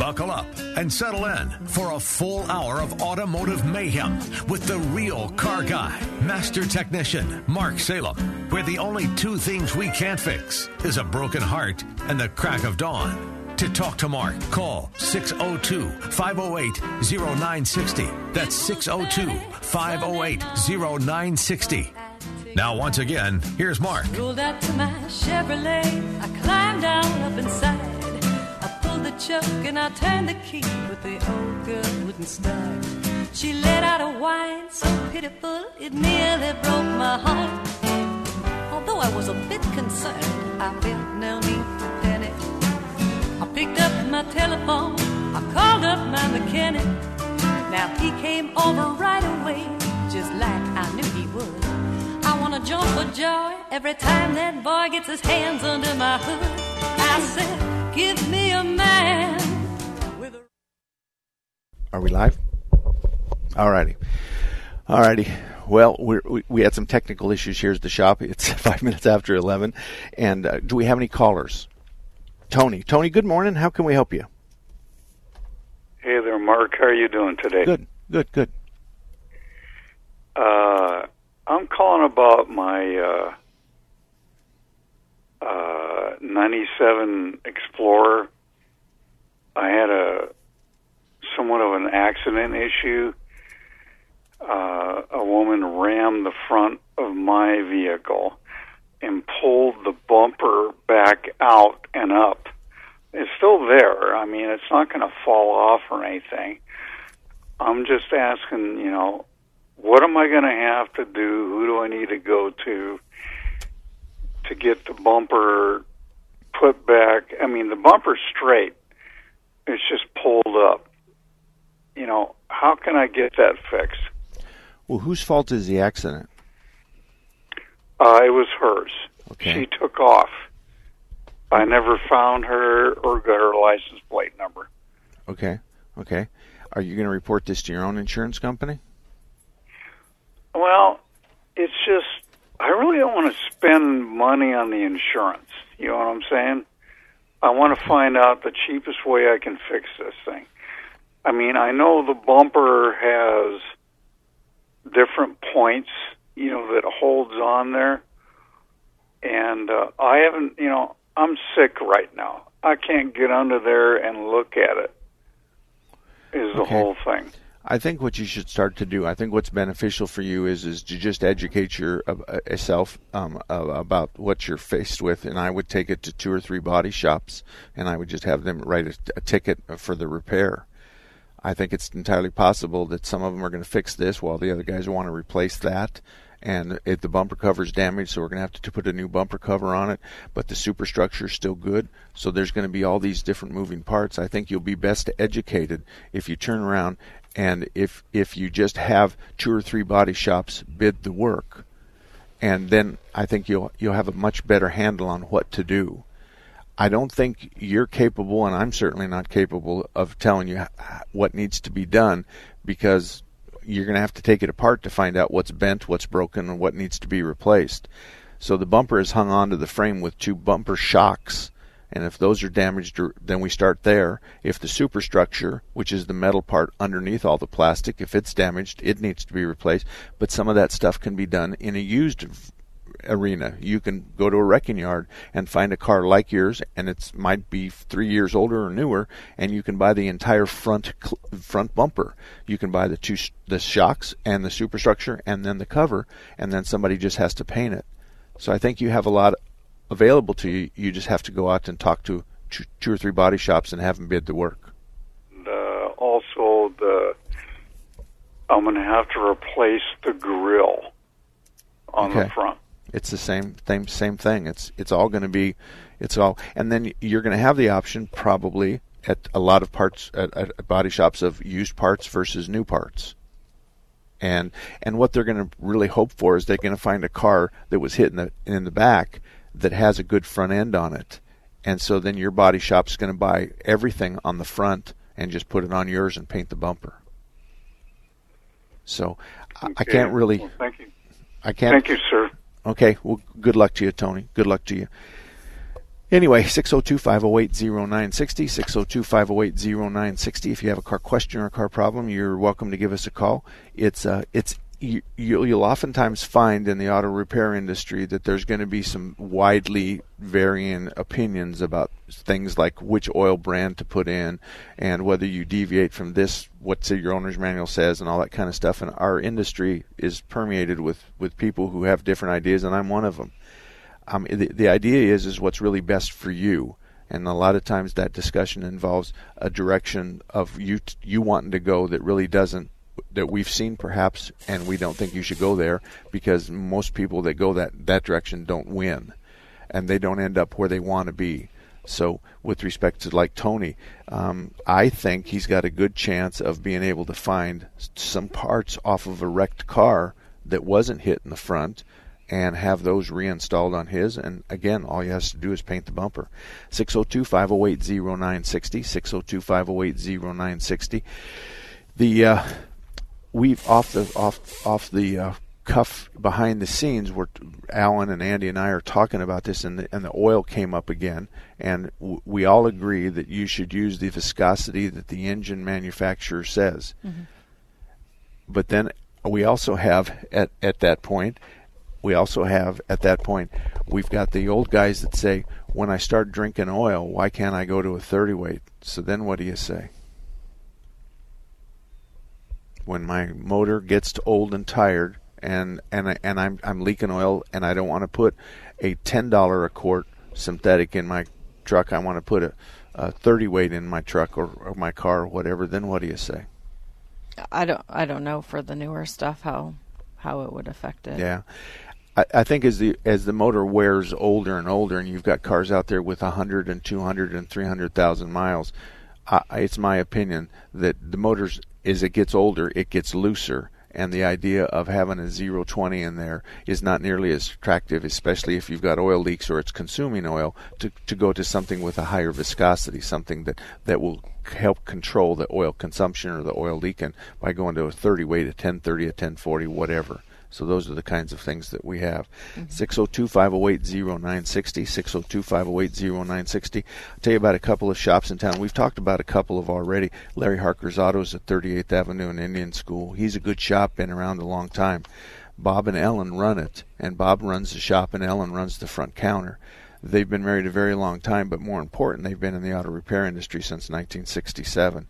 Buckle up and settle in for a full hour of automotive mayhem with the real car guy, master technician Mark Salem, where the only two things we can't fix is a broken heart and the crack of dawn. To talk to Mark, call 602 508 0960. That's 602 508 0960. Now, once again, here's Mark. Rolled to my Chevrolet. I climbed down up inside. Pulled the choke and I turned the key, but the old girl wouldn't start. She let out a whine so pitiful it nearly broke my heart. Although I was a bit concerned, I felt no need to panic. I picked up my telephone, I called up my mechanic. Now he came over right away, just like I knew he would. I wanna jump for joy every time that boy gets his hands under my hood. I said, give me a man with a Are we live? All righty. Well, we're, we we had some technical issues here at the shop. It's five minutes after 11. And uh, do we have any callers? Tony. Tony, good morning. How can we help you? Hey there, Mark. How are you doing today? Good, good, good. Uh, I'm calling about my uh, uh, 97 Explorer. I had a somewhat of an accident issue. Uh, a woman rammed the front of my vehicle and pulled the bumper back out and up. It's still there. I mean, it's not going to fall off or anything. I'm just asking, you know, what am I going to have to do? Who do I need to go to to get the bumper put back? I mean, the bumper's straight. It's just pulled up. You know, how can I get that fixed? Well, whose fault is the accident? Uh, it was hers. Okay. She took off. I never found her or got her license plate number. Okay, okay. Are you going to report this to your own insurance company? Well, it's just I really don't want to spend money on the insurance. You know what I'm saying? I want to find out the cheapest way I can fix this thing. I mean, I know the bumper has different points, you know, that holds on there. And uh, I haven't, you know, I'm sick right now. I can't get under there and look at it. Is the Okay. whole thing. I think what you should start to do. I think what's beneficial for you is is to just educate uh, yourself um, uh, about what you're faced with, and I would take it to two or three body shops, and I would just have them write a, a ticket for the repair. I think it's entirely possible that some of them are going to fix this, while the other guys want to replace that. And if the bumper cover is damaged, so we're going to have to, to put a new bumper cover on it. But the superstructure is still good, so there's going to be all these different moving parts. I think you'll be best educated if you turn around and if if you just have two or three body shops bid the work, and then I think you'll you'll have a much better handle on what to do. I don't think you're capable, and I'm certainly not capable of telling you what needs to be done because you're going to have to take it apart to find out what's bent, what's broken, and what needs to be replaced. So the bumper is hung onto the frame with two bumper shocks, and if those are damaged, then we start there. If the superstructure, which is the metal part underneath all the plastic, if it's damaged, it needs to be replaced. But some of that stuff can be done in a used arena. You can go to a wrecking yard and find a car like yours, and it might be three years older or newer, and you can buy the entire front front bumper. You can buy the two the shocks and the superstructure, and then the cover, and then somebody just has to paint it. So I think you have a lot available to you. You just have to go out and talk to two, or three body shops and have them bid the work. Uh, also, the I'm going to have to replace the grill on the front. It's the same same same thing. It's it's all going to be, it's all, and then you're going to have the option probably at a lot of parts at, at body shops of used parts versus new parts. And and what they're going to really hope for is they're going to find a car that was hit in the in the back that has a good front end on it. And so then your body shop's going to buy everything on the front and just put it on yours and paint the bumper. So okay. I can't really. Well, thank you. I can't. Thank you, sir. Okay. Well, good luck to you, Tony. Good luck to you. Anyway, 602 508 0960, 602 508 0960. If you have a car question or a car problem, you're welcome to give us a call. It's, uh, it's you, will oftentimes find in the auto repair industry that there's going to be some widely varying opinions about things like which oil brand to put in and whether you deviate from this, what your owner's manual says, and all that kind of stuff. And our industry is permeated with, with people who have different ideas, and I'm one of them um, the, the idea is is what's really best for you and a lot of times that discussion involves a direction of you you wanting to go that really doesn't that we've seen perhaps and we don't think you should go there because most people that go that that direction don't win and they don't end up where they want to be so with respect to like tony um, i think he's got a good chance of being able to find some parts off of a wrecked car that wasn't hit in the front and have those reinstalled on his. And again, all he has to do is paint the bumper. 602 508 0960. 602 508 0960. The, uh, we've off the, off, off the, uh, cuff behind the scenes where Alan and Andy and I are talking about this and the, and the oil came up again and w- we all agree that you should use the viscosity that the engine manufacturer says. Mm-hmm. But then we also have at, at that point we also have at that point we've got the old guys that say when i start drinking oil why can't i go to a 30 weight so then what do you say when my motor gets old and tired and and I, and I'm I'm leaking oil and I don't want to put a ten dollar a quart synthetic in my truck. I want to put a, a thirty weight in my truck or, or my car or whatever. Then what do you say? I don't I don't know for the newer stuff how how it would affect it. Yeah, I, I think as the as the motor wears older and older, and you've got cars out there with 100 and 200 and 300,000 miles, I, it's my opinion that the motors, as it gets older, it gets looser, and the idea of having a 020 in there is not nearly as attractive, especially if you've got oil leaks or it's consuming oil, to, to go to something with a higher viscosity, something that, that will help control the oil consumption or the oil leaking by going to a 30 weight, a 1030, a 1040, whatever. So those are the kinds of things that we have. Mm-hmm. 602 508 0960. 602 508 0960. I'll tell you about a couple of shops in town. We've talked about a couple of already. Larry Harker's Autos at 38th Avenue and Indian School. He's a good shop, been around a long time. Bob and Ellen run it, and Bob runs the shop, and Ellen runs the front counter. They've been married a very long time, but more important, they've been in the auto repair industry since 1967.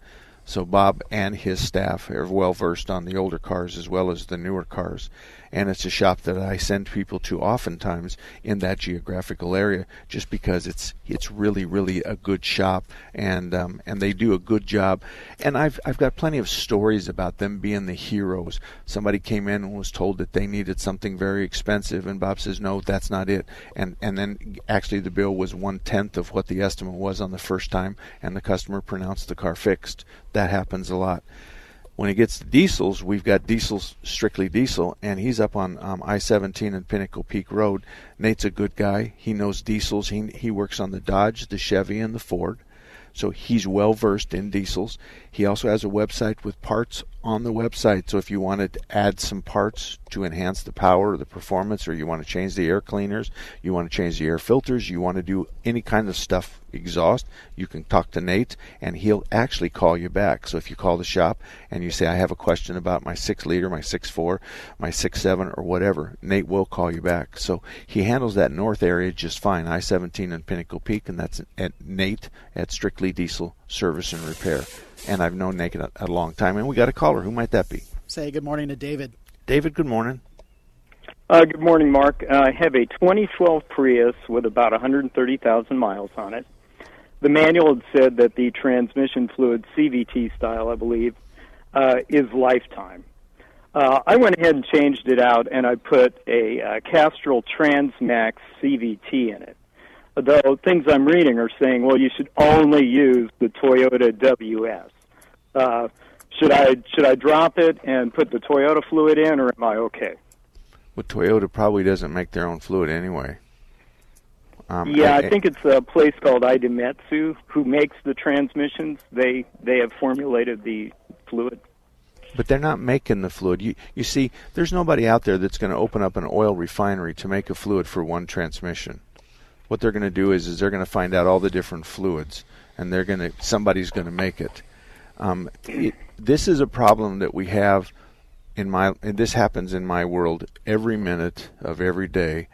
So Bob and his staff are well versed on the older cars as well as the newer cars and it's a shop that I send people to oftentimes in that geographical area, just because it's it's really really a good shop, and um, and they do a good job. And I've I've got plenty of stories about them being the heroes. Somebody came in and was told that they needed something very expensive, and Bob says, no, that's not it. And and then actually the bill was one tenth of what the estimate was on the first time, and the customer pronounced the car fixed. That happens a lot. When it gets to diesels, we've got diesels, strictly diesel, and he's up on um, I-17 and Pinnacle Peak Road. Nate's a good guy. He knows diesels. He he works on the Dodge, the Chevy, and the Ford, so he's well versed in diesels. He also has a website with parts on the website. So if you wanted to add some parts to enhance the power or the performance, or you want to change the air cleaners, you want to change the air filters, you want to do any kind of stuff exhaust, you can talk to Nate and he'll actually call you back. So if you call the shop and you say, I have a question about my 6 liter, my 6.4, my 6.7, or whatever, Nate will call you back. So he handles that north area just fine, I 17 and Pinnacle Peak, and that's at Nate at Strictly Diesel Service and Repair and I've known Nate a, a long time. And we got a caller. Who might that be? Say good morning to David. David, good morning. Uh, good morning, Mark. Uh, I have a 2012 Prius with about 130,000 miles on it. The manual had said that the transmission fluid, CVT style, I believe, uh, is lifetime. Uh, I went ahead and changed it out, and I put a uh, Castrol Transmax CVT in it. Though things I'm reading are saying, well, you should only use the Toyota WS. Uh, should I should I drop it and put the Toyota fluid in, or am I okay? Well, Toyota probably doesn't make their own fluid anyway. Um, yeah, I, I, think it's a place called Idemitsu who makes the transmissions. They they have formulated the fluid. But they're not making the fluid. You you see, there's nobody out there that's going to open up an oil refinery to make a fluid for one transmission. What they're going to do is is they're going to find out all the different fluids, and they're going to somebody's going to make it. Um, it. This is a problem that we have in my. And this happens in my world every minute of every day.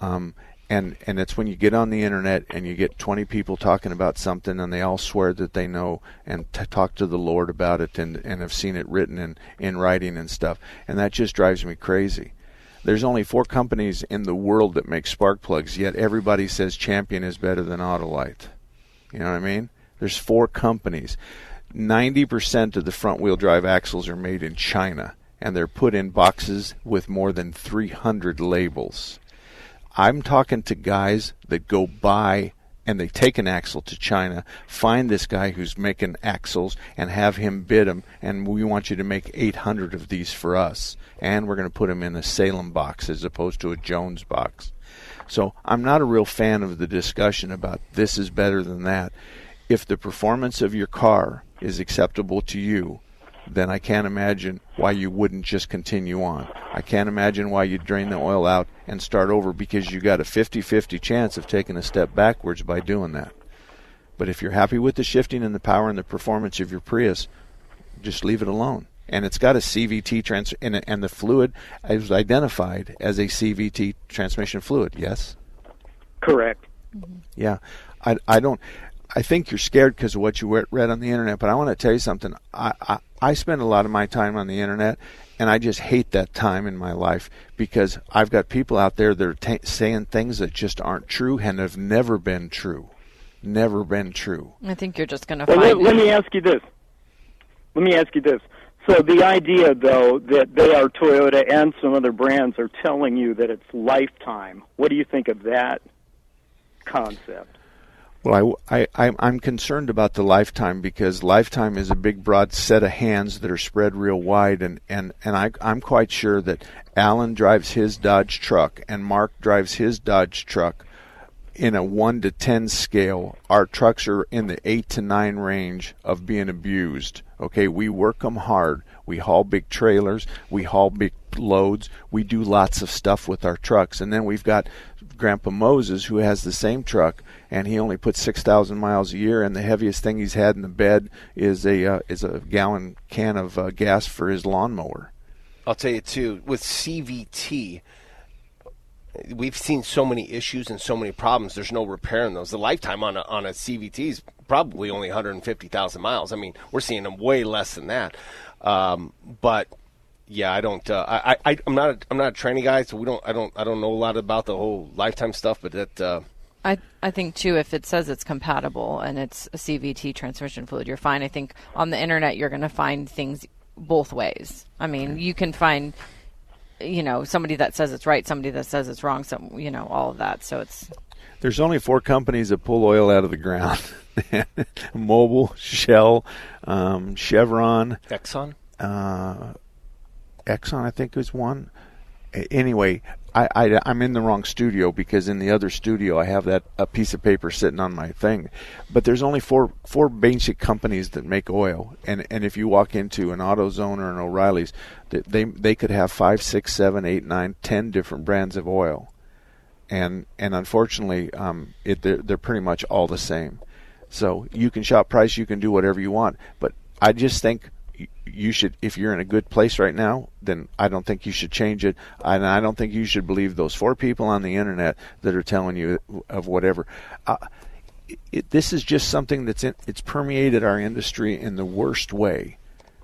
Um, and and it's when you get on the internet and you get 20 people talking about something and they all swear that they know and t- talk to the Lord about it and and have seen it written in in writing and stuff and that just drives me crazy. There's only four companies in the world that make spark plugs, yet everybody says Champion is better than Autolite. You know what I mean? There's four companies. 90% of the front wheel drive axles are made in China and they're put in boxes with more than 300 labels. I'm talking to guys that go buy and they take an axle to China, find this guy who's making axles and have him bid them, and we want you to make 800 of these for us, and we're going to put them in a Salem box as opposed to a Jones box. So I'm not a real fan of the discussion about this is better than that. If the performance of your car is acceptable to you, then I can't imagine why you wouldn't just continue on. I can't imagine why you'd drain the oil out and start over because you got a 50-50 chance of taking a step backwards by doing that. But if you're happy with the shifting and the power and the performance of your Prius, just leave it alone. And it's got a CVT trans and, and the fluid is identified as a CVT transmission fluid. Yes. Correct. Yeah, I I don't. I think you're scared because of what you read on the internet. But I want to tell you something. I, I I spend a lot of my time on the internet, and I just hate that time in my life because I've got people out there that are t- saying things that just aren't true and have never been true. Never been true. I think you're just going to well, find. Let, let me ask you this. Let me ask you this. So the idea, though, that they are Toyota and some other brands are telling you that it's lifetime. What do you think of that concept? Well, I, I, I'm concerned about the lifetime because lifetime is a big, broad set of hands that are spread real wide, and and and I, I'm quite sure that Alan drives his Dodge truck and Mark drives his Dodge truck in a one to ten scale. Our trucks are in the eight to nine range of being abused. Okay, we work them hard. We haul big trailers. We haul big loads. We do lots of stuff with our trucks, and then we've got Grandpa Moses who has the same truck and he only puts six thousand miles a year, and the heaviest thing he's had in the bed is a uh, is a gallon can of uh, gas for his lawnmower. I'll tell you too with CVT. We've seen so many issues and so many problems. There's no repairing those. The lifetime on a, on a CVT is probably only 150,000 miles. I mean, we're seeing them way less than that. Um, but yeah, I don't. Uh, I, I I'm not. A, I'm not a training guy, so we don't. I don't. I don't know a lot about the whole lifetime stuff. But that uh, I I think too if it says it's compatible and it's a CVT transmission fluid, you're fine. I think on the internet you're going to find things both ways. I mean, you can find you know somebody that says it's right, somebody that says it's wrong, some you know all of that. So it's there's only four companies that pull oil out of the ground: Mobil, Shell, um, Chevron, Exxon. Uh, Exxon, I think, is one. Anyway, I, I I'm in the wrong studio because in the other studio I have that a piece of paper sitting on my thing, but there's only four four basic companies that make oil, and and if you walk into an AutoZone or an O'Reilly's, they they could have five, six, seven, eight, nine, ten different brands of oil, and and unfortunately, um, it they're, they're pretty much all the same. So you can shop price, you can do whatever you want, but I just think you should if you're in a good place right now then i don't think you should change it. And i don't think you should believe those four people on the internet that are telling you of whatever. Uh, it, this is just something that's in, it's permeated our industry in the worst way.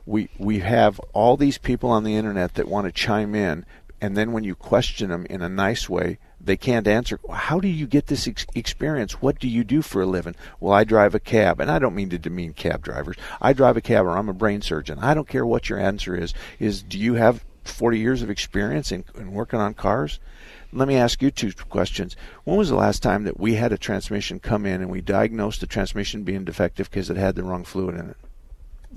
We we have all these people on the internet that want to chime in and then when you question them in a nice way they can't answer. How do you get this ex- experience? What do you do for a living? Well, I drive a cab, and I don't mean to demean cab drivers. I drive a cab, or I'm a brain surgeon. I don't care what your answer is. Is do you have 40 years of experience in, in working on cars. Let me ask you two questions. When was the last time that we had a transmission come in and we diagnosed the transmission being defective because it had the wrong fluid in it?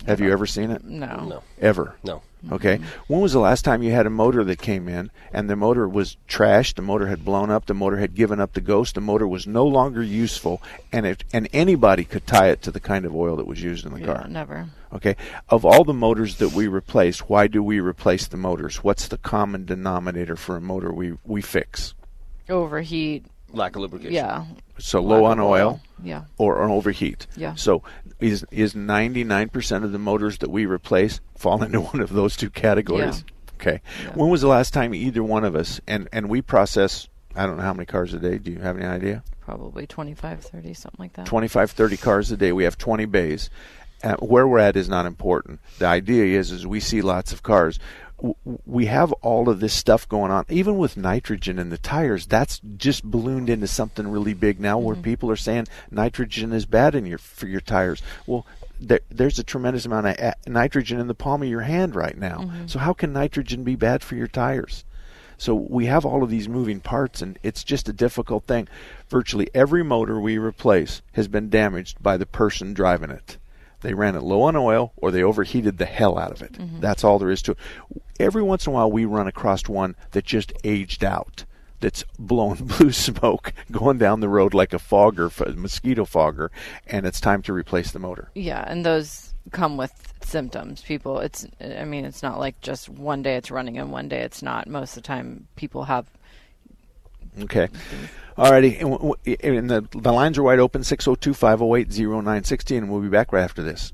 Have you ever seen it? No. No. Ever? No. Okay. Mm-hmm. When was the last time you had a motor that came in and the motor was trashed, the motor had blown up, the motor had given up the ghost, the motor was no longer useful, and it and anybody could tie it to the kind of oil that was used in the Yeah, car? never. Okay. Of all the motors that we replace, why do we replace the motors? What's the common denominator for a motor we we fix? Overheat. Lack of lubrication. Yeah. So low on of oil, Yeah. or an overheat. Yeah. So is is 99% of the motors that we replace fall into one of those two categories? Yeah. Okay. When was the last time either one of us and and we process I don't know how many cars a day. Do you have any idea? Probably 25, 30, something like that. 25, 30 cars a day. We have 20 bays. Uh, where we're at is not important. The idea is, is we see lots of cars. We have all of this stuff going on, even with nitrogen in the tires. That's just ballooned into something really big now, where mm-hmm. people are saying nitrogen is bad in your for your tires. Well, there, there's a tremendous amount of eh, nitrogen in the palm of your hand right now. Mm-hmm. So how can nitrogen be bad for your tires? So we have all of these moving parts, and it's just a difficult thing. Virtually every motor we replace has been damaged by the person driving it. They ran it low on oil, or they overheated the hell out of it. Mm-hmm. That's all there is to it. Every once in a while, we run across one that just aged out. That's blowing blue smoke going down the road like a fogger, a mosquito fogger, and it's time to replace the motor. Yeah, and those come with symptoms. People, it's, I mean, it's not like just one day it's running and one day it's not. Most of the time, people have. Okay. Alrighty. And, and the, the lines are wide open 602 508 0960, and we'll be back right after this.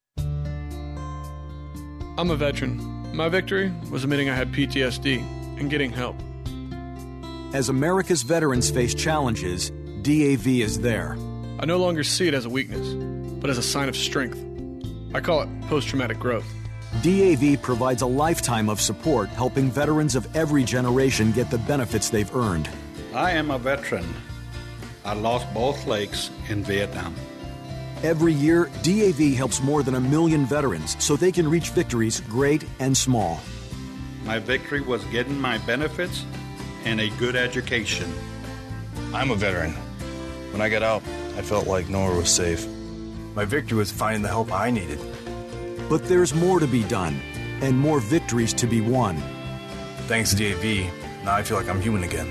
I'm a veteran. My victory was admitting I had PTSD and getting help. As America's veterans face challenges, DAV is there. I no longer see it as a weakness, but as a sign of strength. I call it post traumatic growth. DAV provides a lifetime of support helping veterans of every generation get the benefits they've earned. I am a veteran. I lost both legs in Vietnam. Every year, DAV helps more than a million veterans so they can reach victories great and small. My victory was getting my benefits and a good education. I'm a veteran. When I got out, I felt like nowhere was safe. My victory was finding the help I needed. But there's more to be done and more victories to be won. Thanks to DAV, now I feel like I'm human again.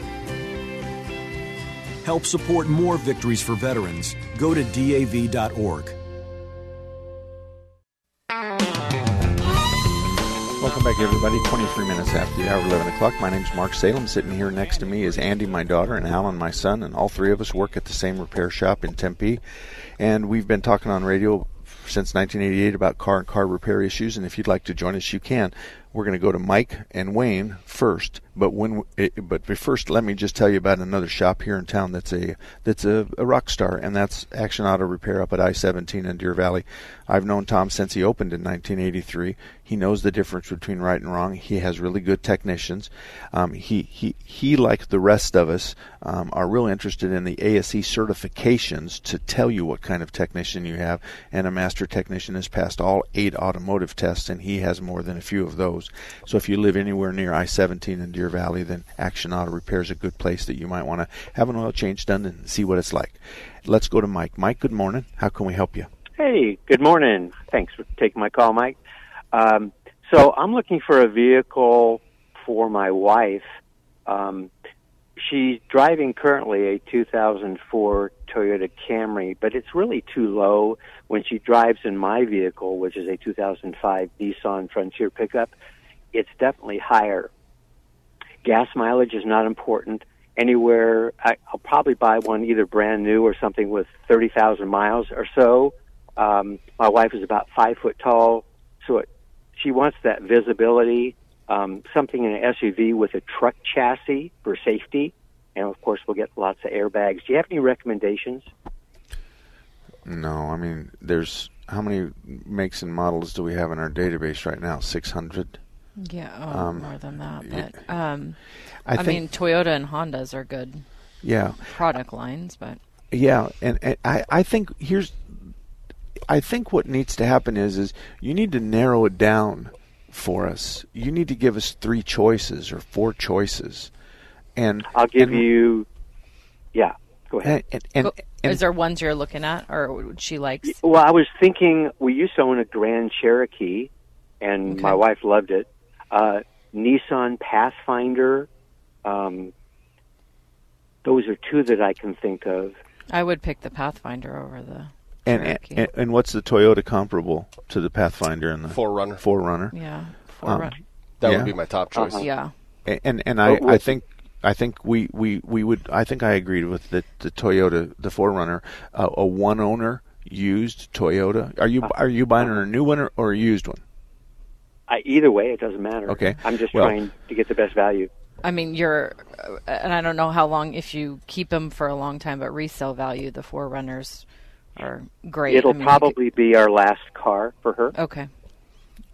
Help support more victories for veterans. Go to DAV.org. Welcome back, everybody. 23 minutes after the hour, 11 o'clock. My name's Mark Salem. Sitting here next to me is Andy, my daughter, and Alan, my son, and all three of us work at the same repair shop in Tempe. And we've been talking on radio since 1988 about car and car repair issues. And if you'd like to join us, you can. We're going to go to Mike and Wayne first, but when but first, let me just tell you about another shop here in town that's a that's a, a rock star, and that's Action Auto Repair up at I-17 in Deer Valley. I've known Tom since he opened in 1983. He knows the difference between right and wrong. He has really good technicians. Um, he he he, like the rest of us, um, are real interested in the ASE certifications to tell you what kind of technician you have. And a master technician has passed all eight automotive tests, and he has more than a few of those. So if you live anywhere near I-17 in Deer Valley, then Action Auto Repair is a good place that you might want to have an oil change done and see what it's like. Let's go to Mike. Mike, good morning. How can we help you? Hey, good morning. Thanks for taking my call, Mike. Um, so I'm looking for a vehicle for my wife. Um, she's driving currently a 2004 Toyota Camry, but it's really too low when she drives in my vehicle, which is a 2005 Nissan Frontier pickup. It's definitely higher. Gas mileage is not important. Anywhere, I, I'll probably buy one either brand new or something with 30,000 miles or so. Um, my wife is about five foot tall, so it, she wants that visibility. Um, something in an SUV with a truck chassis for safety, and of course we'll get lots of airbags. Do you have any recommendations? No, I mean, there's how many makes and models do we have in our database right now? Six hundred. Yeah, oh, Um, more than that. But um, I I, think- mean, Toyota and Hondas are good. Yeah. Product lines, but Yeah, and, and I, I think here's, I think what needs to happen is is you need to narrow it down for us. You need to give us three choices or four choices, and I'll give and- you. Yeah, go ahead. And, and, Go- and- is there ones you're looking at, or would she likes? Well, I was thinking we used to own a Grand Cherokee, and my wife loved it. Uh, Nissan Pathfinder. Um, those are two that I can think of. I would pick the Pathfinder over the. and, and and what's the Toyota comparable to the Pathfinder and the 4Runner? 4Runner. Yeah, Um, That yeah. would be my top choice. Uh-huh. Yeah. And and, and I, I think I think we, we, we would I think I agreed with the the Toyota the 4Runner uh, a one owner used Toyota. Are you are you buying a new one or, or a used one? I, either way, it doesn't matter. Okay. I'm just Well- trying to get the best value. I mean, you're, uh, and I don't know how long if you keep them for a long time, but resale value, the 4Runners are great. It'll I mean, you could- probably be our last car for her. Okay.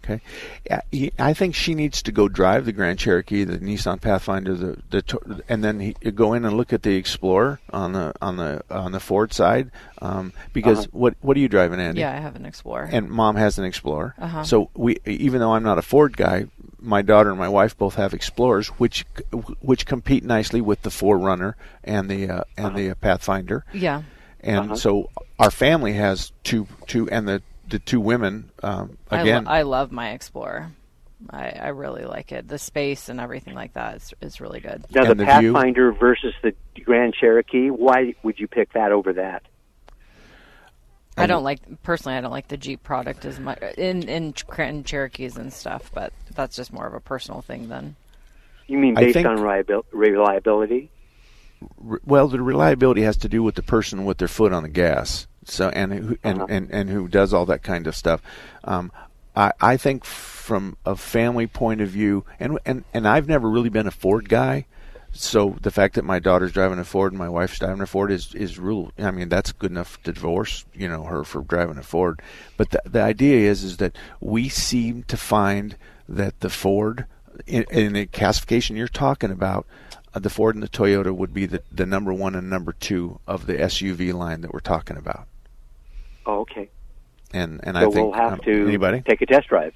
Okay, I think she needs to go drive the Grand Cherokee, the Nissan Pathfinder, the the and then he, go in and look at the Explorer on the on the on the Ford side, um, because Uh-huh. what what are you driving, Andy? Yeah, I have an Explorer. and Mom has an Explorer. Uh-huh. So we, even though I'm not a Ford guy, my daughter and my wife both have Explorers, which which compete nicely with the 4Runner and the uh, and the uh, Pathfinder. Yeah. And Uh-huh. so our family has two two and the the two women um, I, lo- again. I love my Explorer. I, I really like it. The space and everything like that is, is really good. Now, the, Pathfinder versus the Grand Cherokee, why would you pick that over that? I don't like personally. I don't like the Jeep product as much in in, in Cherokees and stuff, but that's just more of a personal thing. Then You mean based think- on reliability? re- well, the reliability has to do with the person with their foot on the gas. So and who and, and, and who does all that kind of stuff. Um, I I think from a family point of view, and and and I've never really been a Ford guy. So the fact that my daughter's driving a Ford and my wife's driving a Ford is is real. I mean, that's good enough to divorce you know her for driving a Ford. But the the idea is is that we seem to find that the Ford in, in the classification you're talking about, uh, the Ford and the Toyota would be the, the number one and number two of the SUV line that we're talking about. Oh, okay. And and so I think we'll have um, to anybody take a test drive.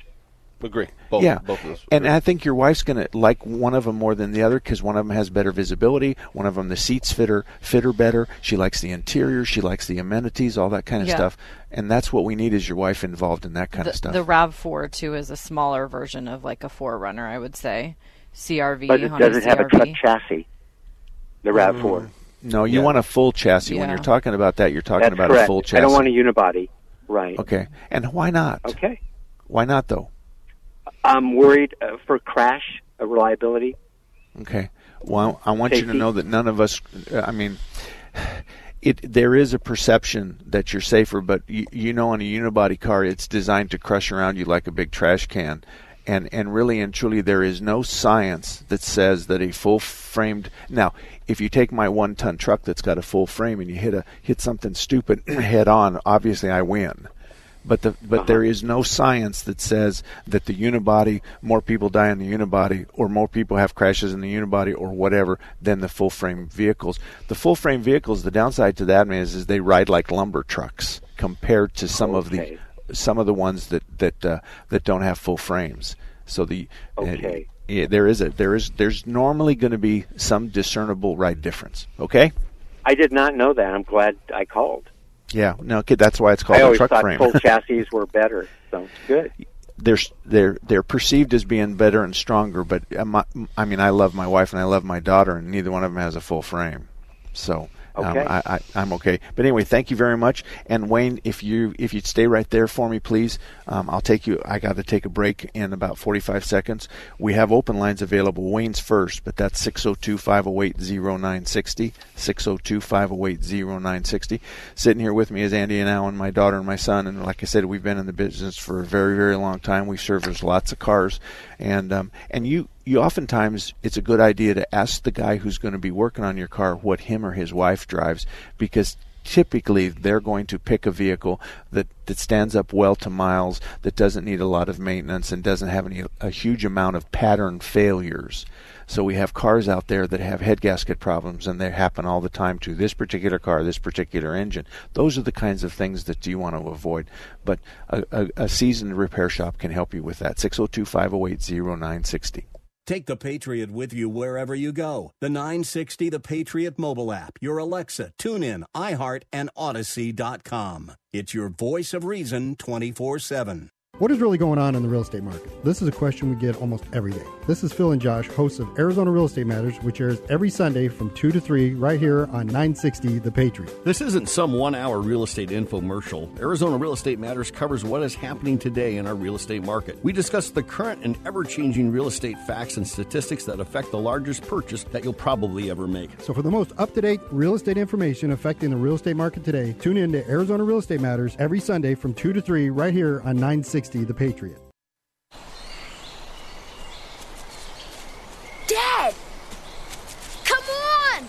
Agree. Both, yeah, both of those. and I think your wife's going to like one of them more than the other because one of them has better visibility. One of them, the seats fit her fit her better. She likes the interior. She likes the amenities, all that kind of Yeah. stuff. And that's what we need is your wife involved in that kind the, of stuff. the RAV4 too is a smaller version of like a 4Runner, I would say. CRV. But it Honda doesn't have a truck chassis. The RAV4. No, you want a full chassis. When you're talking about that, you're talking That's about correct. a full chassis. I don't want a unibody. Right. Okay, and why not? Okay. Why not though? I'm worried uh, for crash uh, reliability. Okay. Well, I want you to know that none of us. uh, I mean, it. There is a perception that you're safer, but you, you know, on a unibody car, it's designed to crush around you like a big trash can, and and really and truly, there is no science that says that a full framed. Now, if you take my one ton truck that's got a full frame and you hit a hit something stupid head on, obviously I win. But the but uh-huh. there is no science that says that the unibody more people die in the unibody or more people have crashes in the unibody or whatever than the full frame vehicles. The full frame vehicles, the downside to that man is, is they ride like lumber trucks compared to some of the some of the ones that that uh, that don't have full frames. So the Okay. uh, yeah, there is a there is there's normally going to be some discernible ride difference. Okay. I did not know that. I'm glad I called. Yeah. No. Okay. That's why it's called I a always truck thought frame. full chassis were better. So good. they're they're they're perceived as being better and stronger. But uh, my, I mean, I love my wife and I love my daughter, and neither one of them has a full frame. So um, Okay. I, I, I'm okay. But anyway, thank you very much. And Wayne, if you if you'd stay right there for me, please. Um, I'll take you. I got to take a break in about 45 seconds. We have open lines available. Wayne's first, but that's 602-508-0960. 602-508-0960. Sitting here with me is Andy and Alan, my daughter and my son. And like I said, we've been in the business for a very very long time. We service lots of cars, and um, and you you oftentimes it's a good idea to ask the guy who's going to be working on your car what him or his wife drives because typically they're going to pick a vehicle that, that stands up well to miles that doesn't need a lot of maintenance and doesn't have any a huge amount of pattern failures so we have cars out there that have head gasket problems and they happen all the time to this particular car this particular engine those are the kinds of things that you want to avoid but a, a, a seasoned repair shop can help you with that 602-508-0960 Take the Patriot with you wherever you go. The 960 The Patriot mobile app, your Alexa, TuneIn, iHeart, and Odyssey.com. It's your voice of reason 24 7. What is really going on in the real estate market? This is a question we get almost every day. This is Phil and Josh, hosts of Arizona Real Estate Matters, which airs every Sunday from 2 to 3 right here on 960 The Patriot. This isn't some one hour real estate infomercial. Arizona Real Estate Matters covers what is happening today in our real estate market. We discuss the current and ever changing real estate facts and statistics that affect the largest purchase that you'll probably ever make. So for the most up-to-date real estate information affecting the real estate market today, tune in to Arizona Real Estate Matters every Sunday from 2 to 3 right here on 960 The Patriot. Dad! Come on!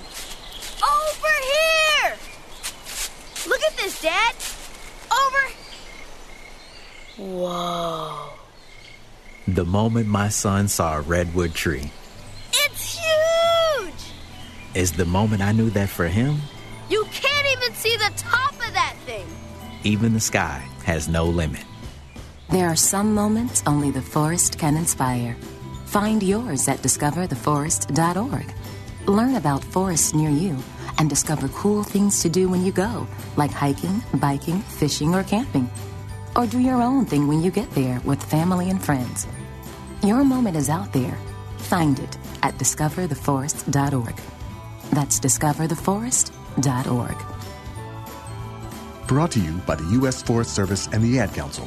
Over here! Look at this, Dad! Over! Whoa. The moment my son saw a redwood tree It's huge! is the moment I knew that for him, You can't even see the top of that thing! even the sky has no limit. There are some moments only the forest can inspire. Find yours at discovertheforest.org. Learn about forests near you and discover cool things to do when you go, like hiking, biking, fishing, or camping. Or do your own thing when you get there with family and friends. Your moment is out there. Find it at discovertheforest.org. That's discovertheforest.org. Brought to you by the U.S. Forest Service and the Ad Council.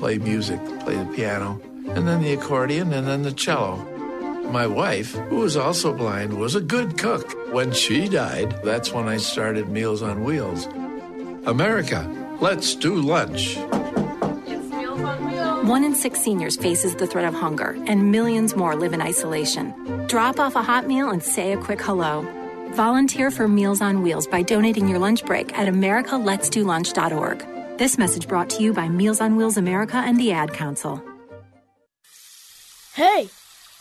play music, play the piano, and then the accordion, and then the cello. My wife, who was also blind, was a good cook. When she died, that's when I started Meals on Wheels. America, let's do lunch. One in six seniors faces the threat of hunger, and millions more live in isolation. Drop off a hot meal and say a quick hello. Volunteer for Meals on Wheels by donating your lunch break at americaletsdolunch.org. This message brought to you by Meals on Wheels America and the Ad Council. Hey,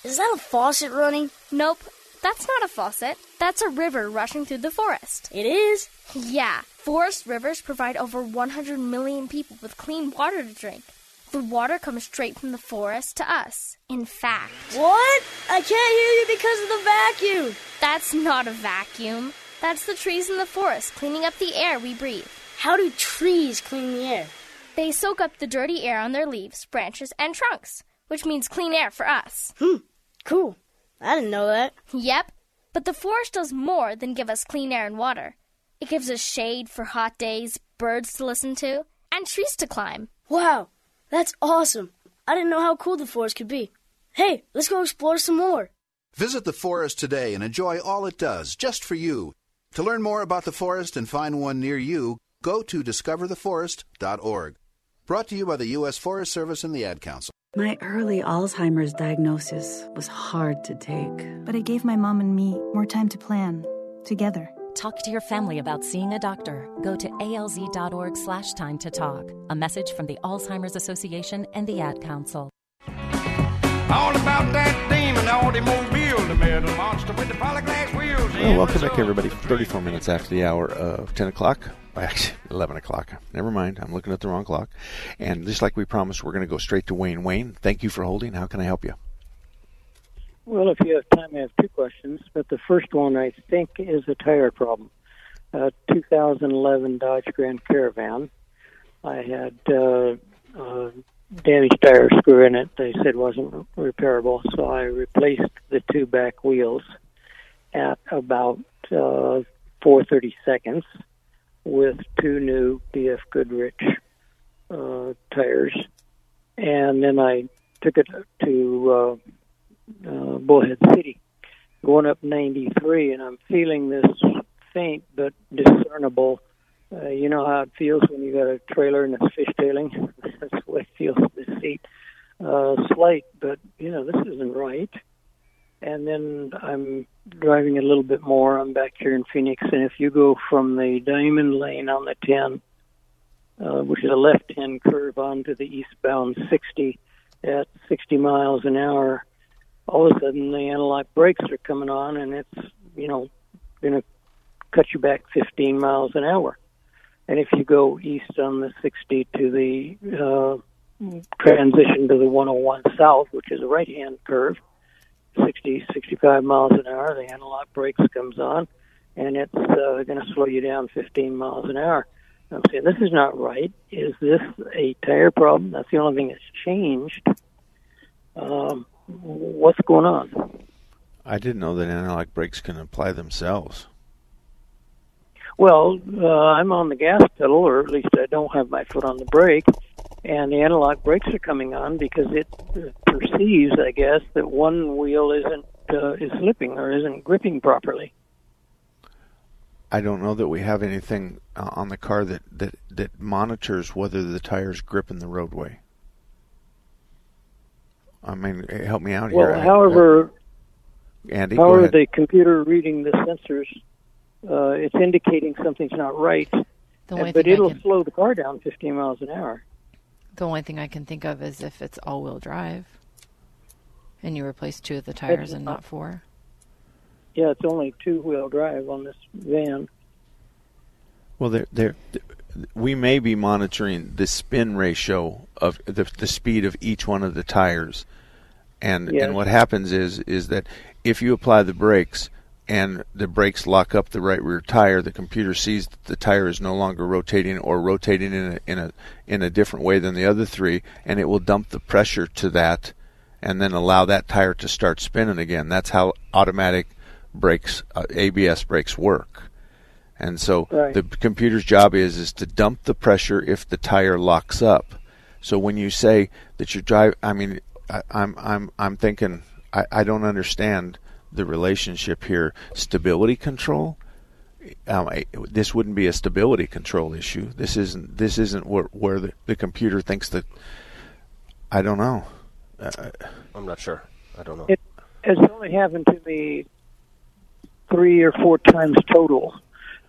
is that a faucet running? Nope, that's not a faucet. That's a river rushing through the forest. It is? Yeah, forest rivers provide over 100 million people with clean water to drink. The water comes straight from the forest to us. In fact. What? I can't hear you because of the vacuum. That's not a vacuum. That's the trees in the forest cleaning up the air we breathe. How do trees clean the air? They soak up the dirty air on their leaves, branches, and trunks, which means clean air for us. Hmm, cool. I didn't know that. Yep. But the forest does more than give us clean air and water. It gives us shade for hot days, birds to listen to, and trees to climb. Wow, that's awesome. I didn't know how cool the forest could be. Hey, let's go explore some more. Visit the forest today and enjoy all it does just for you. To learn more about the forest and find one near you, go to discovertheforest.org. Brought to you by the U.S. Forest Service and the Ad Council. My early Alzheimer's diagnosis was hard to take, but it gave my mom and me more time to plan together. Talk to your family about seeing a doctor. Go to alz.org slash time to talk. A message from the Alzheimer's Association and the Ad Council. All about that demon automobile, the metal monster with the polyglass wheels. Well, welcome back, everybody. 34 minutes after the hour of 10 o'clock. Actually, 11 o'clock. Never mind. I'm looking at the wrong clock. And just like we promised, we're going to go straight to Wayne. Wayne, thank you for holding. How can I help you? Well, if you have time, I have two questions. But the first one, I think, is a tire problem. Uh, 2011 Dodge Grand Caravan. I had uh, uh, damaged tire screw in it. They said wasn't repairable, so I replaced the two back wheels at about uh, 4:30 seconds with two new BF Goodrich uh, tires, and then I took it to uh, uh, Bullhead City, going up 93, and I'm feeling this faint but discernible. Uh, you know how it feels when you got a trailer and it's fishtailing. That's the way it feels the seat. Uh, slight, but you know this isn't right. And then I'm driving a little bit more. I'm back here in Phoenix, and if you go from the Diamond Lane on the 10, uh, which is a left-hand curve onto the eastbound 60 at 60 miles an hour, all of a sudden the anti-lock brakes are coming on, and it's you know going to cut you back 15 miles an hour. And if you go east on the 60 to the uh, transition to the 101 south, which is a right-hand curve, 60, 65 miles an hour, the anti-lock brakes comes on, and it's uh, going to slow you down 15 miles an hour. I'm saying this is not right. Is this a tire problem? That's the only thing that's changed. Um, what's going on? I didn't know that anti-lock brakes can apply themselves. Well, uh, I'm on the gas pedal, or at least I don't have my foot on the brake, and the anti-lock brakes are coming on because it perceives, I guess, that one wheel isn't uh, is slipping or isn't gripping properly. I don't know that we have anything uh, on the car that, that, that monitors whether the tires grip in the roadway. I mean, help me out well, here. Well, however, I, Andy, however, the computer reading the sensors, uh, it's indicating something's not right. only but thing it'll can- slow the car down 15 miles an hour. The only thing I can think of is if it's all-wheel drive, and you replace two of the tires and not four. Yeah, it's only two-wheel drive on this van. Well, there, there, we may be monitoring the spin ratio of the, the speed of each one of the tires, and Yes. and what happens is is that if you apply the brakes and the brakes lock up the right rear tire, the computer sees that the tire is no longer rotating or rotating in a in a in a different way than the other three, and it will dump the pressure to that, and then allow that tire to start spinning again. That's how automatic brakes, uh, ABS brakes work. And so Right. the computer's job is is to dump the pressure if the tire locks up. So when you say that you're driving, I mean, I, I'm I'm I'm thinking I, I don't understand the relationship here. Stability control. Um, I, this wouldn't be a stability control issue. This isn't. This isn't where where the, the computer thinks that. I don't know. Uh, I'm not sure. I don't know. It has only happened to me three or four times total.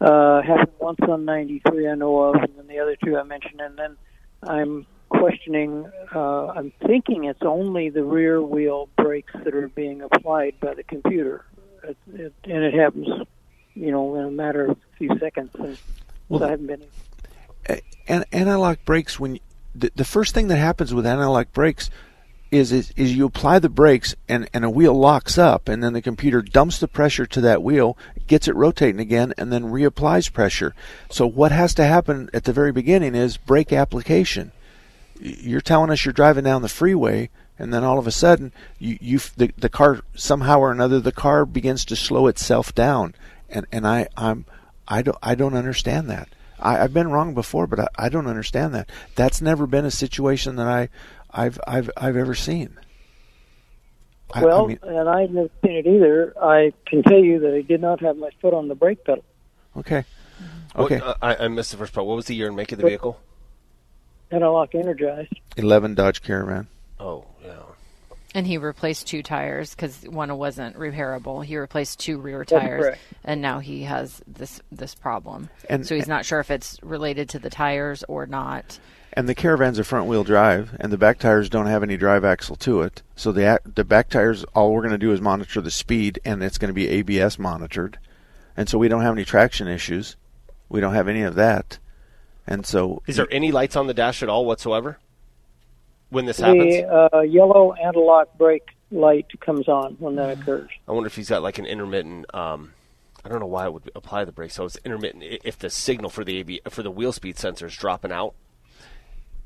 Uh, happened once on 93 I know of, and then the other two I mentioned, and then I'm questioning, uh, I'm thinking it's only the rear wheel brakes that are being applied by the computer. It, it, and it happens, you know, in a matter of a few seconds. And so I haven't been and anti-lock brakes when the, the first thing that happens with anti-lock brakes is, is is you apply the brakes and and a wheel locks up and then the computer dumps the pressure to that wheel gets it rotating again and then reapplies pressure so what has to happen at the very beginning is brake application you're telling us you're driving down the freeway and then all of a sudden you you the, the car somehow or another the car begins to slow itself down and and I I'm I don't I don't understand that I, I've been wrong before but I, I don't understand that that's never been a situation that I I've I've I've ever seen I- I well, mean- and I've never seen it either. I can tell you that I did not have my foot on the brake pedal. okay What- okay uh, I, I missed the first part. What was the year and make of the vehicle? Analog energized. 11 Dodge Caravan Oh, yeah. And he replaced two tires because one wasn't repairable. He replaced two rear tires, and now he has this this problem. And- so he's not sure if it's related to the tires or not. And the Caravan's a front wheel drive, and the back tires don't have any drive axle to it. So the the back tires, all we're going to do is monitor the speed, and it's going to be ABS monitored, and so we don't have any traction issues. We don't have any of that, and so Is there any lights on the dash at all whatsoever when this happens? The uh, yellow anti-lock brake light comes on when that occurs. I wonder if he's got like an intermittent. Um, I don't know why it would apply the brake. So it's intermittent if the signal for the AB, for the wheel speed sensor is dropping out,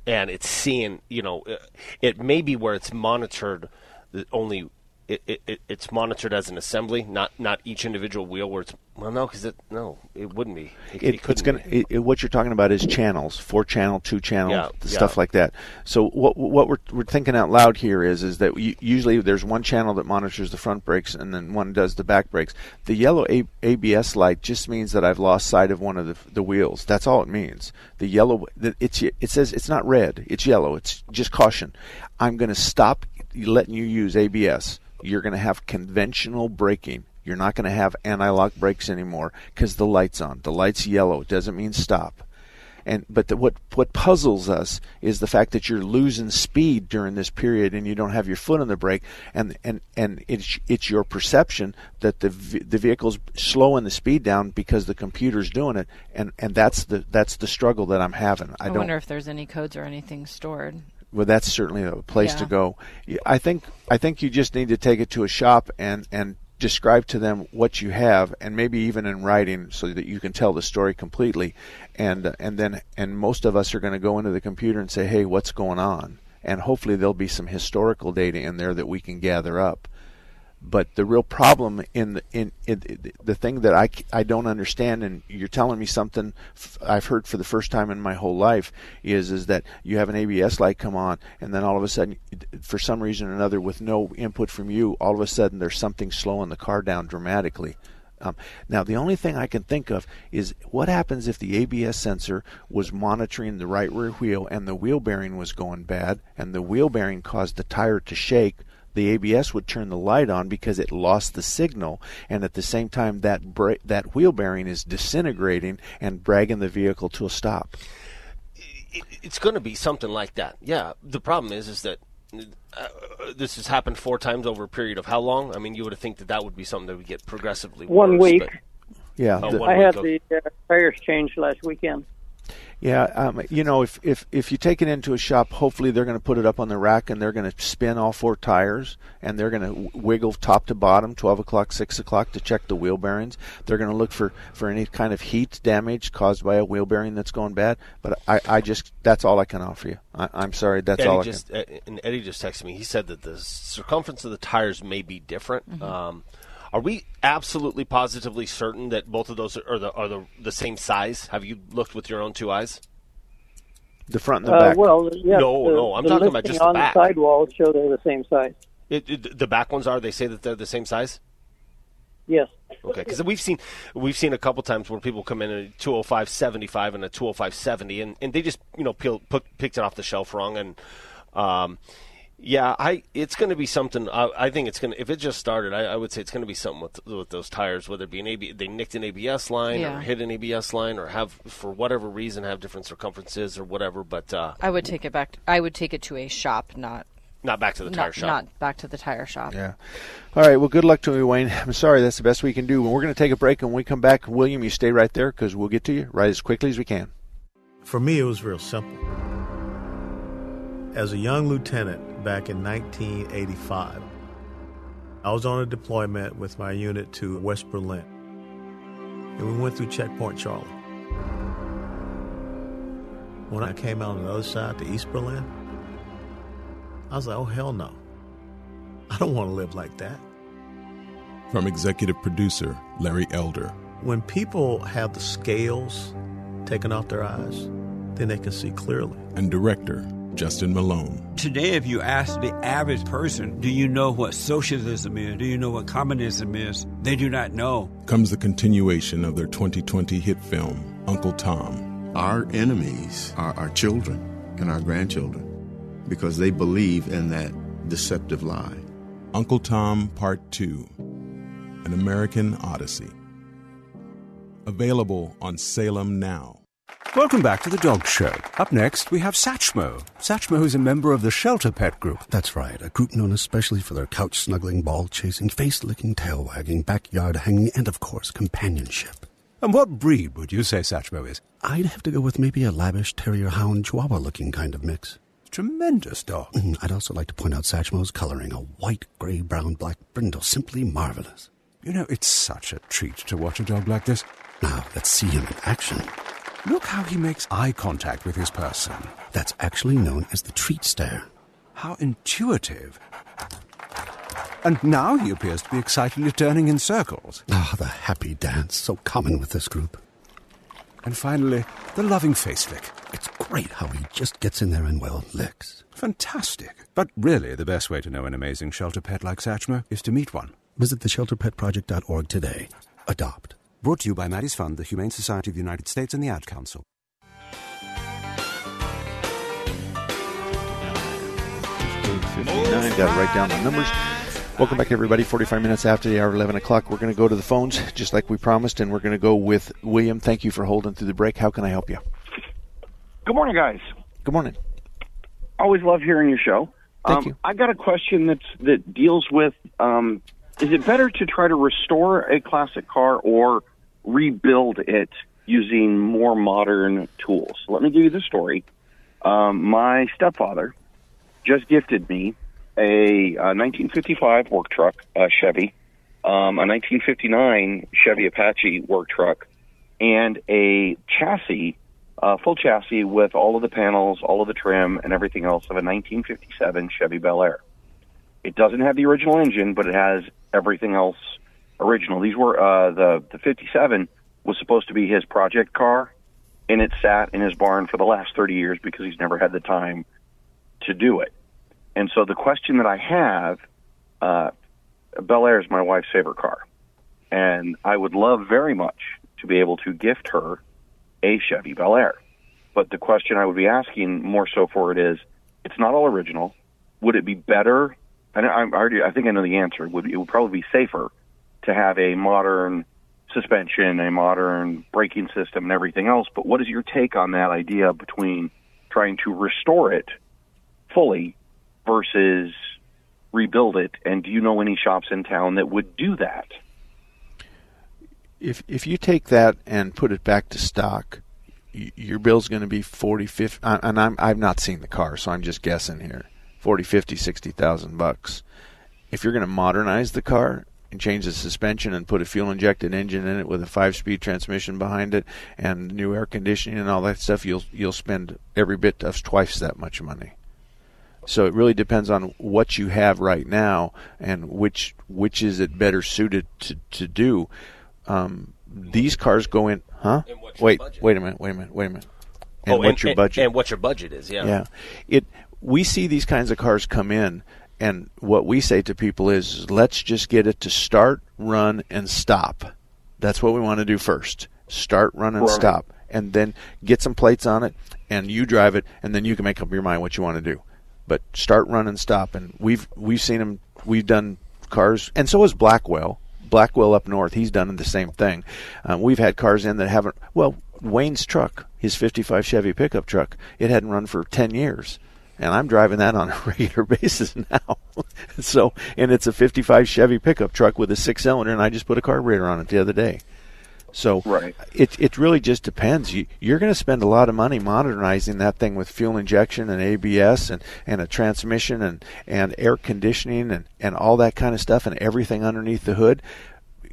and it's seeing. You know, uh, it may be where it's monitored the- only. It, it, it, it's monitored as an assembly, not not each individual wheel. Where it's well, no, because it no, it wouldn't be. It, it, it it's going be. what you're talking about is channels, four channel, two channel, Yeah, stuff yeah. like that. So what what we're we're thinking out loud here is is that we, usually there's one channel that monitors the front brakes and then one does the back brakes. The yellow A- ABS light just means that I've lost sight of one of the the wheels. That's all it means. The yellow the- it's it says it's not red, it's yellow. It's just caution. I'm going to stop letting you use ABS. You're going to have conventional braking. You're not going to have anti-lock brakes anymore because the light's on. The light's yellow. It doesn't mean stop. And but the, what what puzzles us is the fact that you're losing speed during this period and you don't have your foot on the brake and and and it's it's your perception that the the vehicle's slowing the speed down because the computer's doing it and and that's the that's the struggle that I'm having. I, I, don't wonder if there's any codes or anything stored. Well, that's certainly a place to go. I think I think you just need to take it to a shop and and describe to them what you have, and maybe even in writing, so that you can tell the story completely. And and then and most of us are going to go into the computer and say, "Hey, what's going on?" And hopefully there'll be some historical data in there that we can gather up. But the real problem in the, in, in the thing that I, I don't understand, and you're telling me something I've heard for the first time in my whole life, is is that you have an ABS light come on, and then all of a sudden, for some reason or another, with no input from you, all of a sudden there's something slowing the car down dramatically. Um, now, the only thing I can think of is what happens if the ABS sensor was monitoring the right rear wheel and the wheel bearing was going bad, and the wheel bearing caused the tire to shake. The ABS would turn the light on because it lost the signal, and at the same time, that bra- that wheel bearing is disintegrating and dragging the vehicle to a stop. it's going to be something like that. Yeah. The problem is, is that uh, this has happened four times over a period of how long? I mean, you would have think that that would be something that would get progressively One worse, week. but- Yeah, Oh, the- one I week, had okay. the uh, tires changed last weekend. Yeah, um, you know, if, if if you take it into a shop, hopefully they're going to put it up on the rack and they're going to spin all four tires and they're going to wiggle top to bottom, twelve o'clock, six o'clock to check the wheel bearings. They're going to look for, for any kind of heat damage caused by a wheel bearing that's going bad. But I, I just that's all I can offer you. I, I'm sorry, that's Eddie all I just uh, and Eddie just texted me. He said that the circumference of the tires may be different. Mm-hmm. Um, are we absolutely positively certain that both of those are the are the the same size? Have you looked with your own two eyes? The front and the Uh, back. well, yes, No, the, no, I'm talking about just the on back. the sidewalls show they're the same size. It, it, the back ones are. They say that they're the same size. Yes. Okay, because we've seen we've seen a couple times where people come in at a 205 75 and a 205 70, and, and they just you know peel, put, picked it off the shelf wrong, and um, yeah, I it's going to be something. I, I think it's going to if it just started, I, I would say it's going to be something with with those tires, whether it be an AB, they nicked an ABS line Yeah. or hit an ABS line or have for whatever reason have different circumferences or whatever, but uh, I would take it back. I would take it to a shop, not not back to the tire not, shop. not back to the tire shop. Yeah. All right. Well, good luck to you, Wayne. I'm sorry. That's the best we can do. We're going to take a break, and when we come back, William, you stay right there because we'll get to you right as quickly as we can. For me, it was real simple. As a young lieutenant back in 1985, I was on a deployment with my unit to West Berlin. And we went through Checkpoint Charlie. When I came out on the other side to East Berlin, I was like, oh, hell no. I don't want to live like that. From executive producer Larry Elder. When people have the scales taken off their eyes, then they can see clearly. and director Justin Malone. Today, if you ask the average person, do you know what socialism is? Do you know what communism is? They do not know. Comes the continuation of their 2020 hit film, Uncle Tom. Our enemies are our children and our grandchildren because they believe in that deceptive lie. Uncle Tom Part 2 An American Odyssey. Available on Salem Now. Welcome back to the Dog Show. Up next, we have Satchmo. Satchmo is a member of the Shelter Pet Group. That's right, a group known especially for their couch snuggling, ball chasing, face licking, tail wagging, backyard hanging, and of course, companionship. And what breed would you say Satchmo is? I'd have to go with maybe a lavish terrier hound chihuahua looking kind of mix. Tremendous dog. Mm, I'd also like to point out Satchmo's coloring a white, gray, brown, black brindle. Simply marvelous. You know, it's such a treat to watch a dog like this. Now, let's see him in action. Look how he makes eye contact with his person. That's actually known as the treat stare. How intuitive. And now he appears to be excitedly turning in circles. Ah, the happy dance, so common with this group. And finally, the loving face lick. It's great how he just gets in there and, well, licks. Fantastic. But really, the best way to know an amazing shelter pet like Satchmo is to meet one. Visit theshelterpetproject.org today. Adopt. Brought to you by Maddie's Fund, the Humane Society of the United States, and the Ad Council. Fifty-nine. Got to write down the numbers. Welcome back, everybody. 45 minutes after the hour, 11 o'clock. We're going to go to the phones, just like we promised, and we're going to go with William. Thank you for holding through the break. How can I help you? Good morning, guys. Good morning. Always love hearing your show. Thank um, you. I got a question that's that deals with: um, Is it better to try to restore a classic car or rebuild it using more modern tools? Let me give you the story. Um, my stepfather just gifted me a, uh 1955 work truck, uh, Chevy, um, a 1959 Chevy Apache work truck, and a chassis, full chassis with all of the panels, all of the trim, and everything else of a 1957 Chevy Bel Air. It doesn't have the original engine, but it has everything else original. These were uh, the the 57 was supposed to be his project car, and it sat in his barn for the last 30 years because he's never had the time to do it. And so the question that I have, uh, Bel Air is my wife's favorite car, and I would love very much to be able to gift her a Chevy Bel Air. But the question I would be asking more so for it is, it's not all original. Would it be better? I, I already, I think I know the answer. Would it would probably be safer to have a modern suspension, a modern braking system, and everything else. But what is your take on that idea between trying to restore it fully versus rebuild it? And do you know any shops in town that would do that? If if you take that and put it back to stock, your bill's going to be 40 50 uh, and I'm I've not seen the car, so I'm just guessing here. 40 50 60,000 bucks. If you're going to modernize the car and change the suspension and put a fuel injected engine in it with a 5-speed transmission behind it and new air conditioning and all that stuff, you'll you'll spend every bit of twice that much money. So it really depends on what you have right now and which which is it better suited to to do. Um, these cars go in, huh? Wait, wait a minute, wait a minute, wait a minute. And oh, what's and, your and- budget? And what your budget is, yeah. Yeah. It we see these kinds of cars come in and what we say to people is let's just get it to start, run and stop. That's what we want to do first. Start, run and Right. stop. And then get some plates on it and you drive it and then you can make up your mind what you want to do. But start, run and stop and we've we've seen them we've done cars and so has Blackwell. Blackwell up north, he's done the same thing. Um, we've had cars in that haven't. Well, Wayne's truck, his '55 Chevy pickup truck, it hadn't run for 10 years, and I'm driving that on a regular basis now. so, and it's a '55 Chevy pickup truck with a six-cylinder, and I just put a carburetor on it the other day. So Right. it it really just depends. You you're going to spend a lot of money modernizing that thing with fuel injection and ABS and, and a transmission and, and air conditioning and, and all that kind of stuff and everything underneath the hood.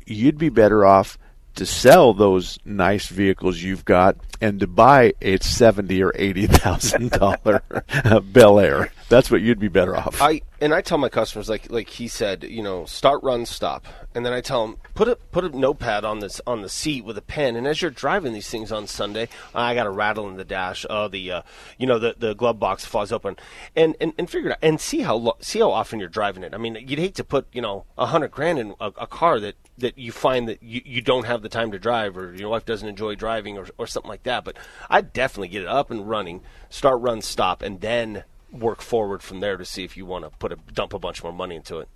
You'd be better off to sell those nice vehicles you've got and to buy a seventy or eighty thousand dollar Bel Air. That's what you'd be better off. I and I tell my customers like like he said, you know, start, run, stop, and then I tell them put a put a notepad on this on the seat with a pen, and as you're driving these things on Sunday, I got a rattle in the dash. Oh, the uh, you know the the glove box falls open, and and, and figure it out and see how lo- see how often you're driving it. I mean, you'd hate to put you know a hundred grand in a, a car that that you find that you, you don't have the time to drive or your wife doesn't enjoy driving or, or something like that. But I'd definitely get it up and running, start, run, stop, and then work forward from there to see if you want to put a dump a bunch more money into it.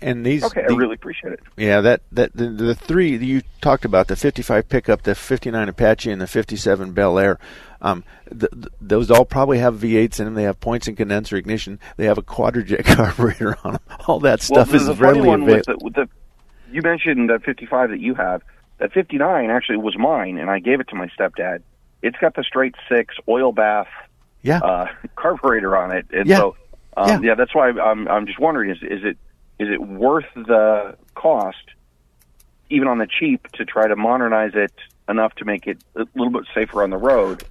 And these Okay, the- I really appreciate it. Yeah, that that the, the three you talked about the 55 pickup, the 59 Apache, and the 57 Bel Air. Um, th- th- those all probably have V8s in them. They have points and condenser ignition. They have a Quadrajet carburetor on them. All that stuff well, is the, the readily one was available. That with the you mentioned that 55 that you have. That 59 actually was mine, and I gave it to my stepdad. It's got the straight six oil bath yeah. uh, carburetor on it, and Yeah. so um, Yeah. yeah. that's why I'm I'm just wondering is is it is it worth the cost, even on the cheap, to try to modernize it enough to make it a little bit safer on the road,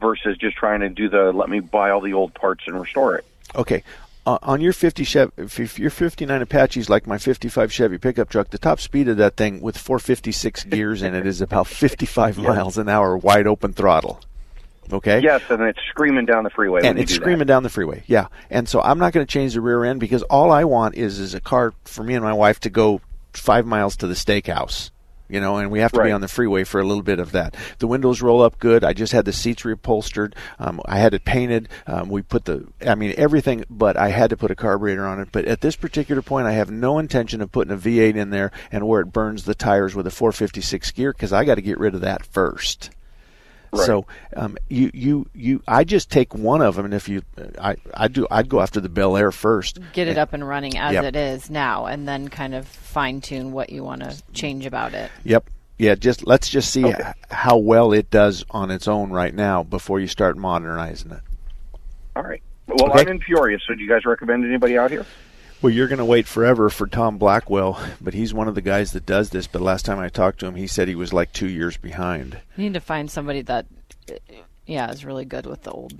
versus just trying to do the let me buy all the old parts and restore it. Okay. Uh, on your 50 Chevy, if your 59 Apache's like my 55 Chevy pickup truck, the top speed of that thing with 456 gears in it is about 55 miles an hour, wide open throttle. Okay. Yes, and it's screaming down the freeway. and it's do that. screaming down the freeway. Yeah, and so I'm not going to change the rear end because all I want is is a car for me and my wife to go five miles to the steakhouse. You know, and we have to be on the freeway for a little bit of that. The windows roll up good. I just had the seats reupholstered. Um, I had it painted. Um, we put the, I mean, everything, but I had to put a carburetor on it. But at this particular point, I have no intention of putting a V8 in there and where it burns the tires with a 456 gear because I got to get rid of that first. So um, you you you I just take one of them, and if you I I do I'd go after the Bel Air first. Get it up and running as Yep. it is now, and then kind of fine tune what you want to change about it. Yep. Yeah. Just let's just see h- how well it does on its own right now before you start modernizing it. All right. Well, Okay. I'm in Peoria, so do you guys recommend anybody out here? Well, you're going to wait forever for Tom Blackwell, but he's one of the guys that does this. But last time I talked to him, he said he was like two years behind. You need to find somebody that, yeah, is really good with the old,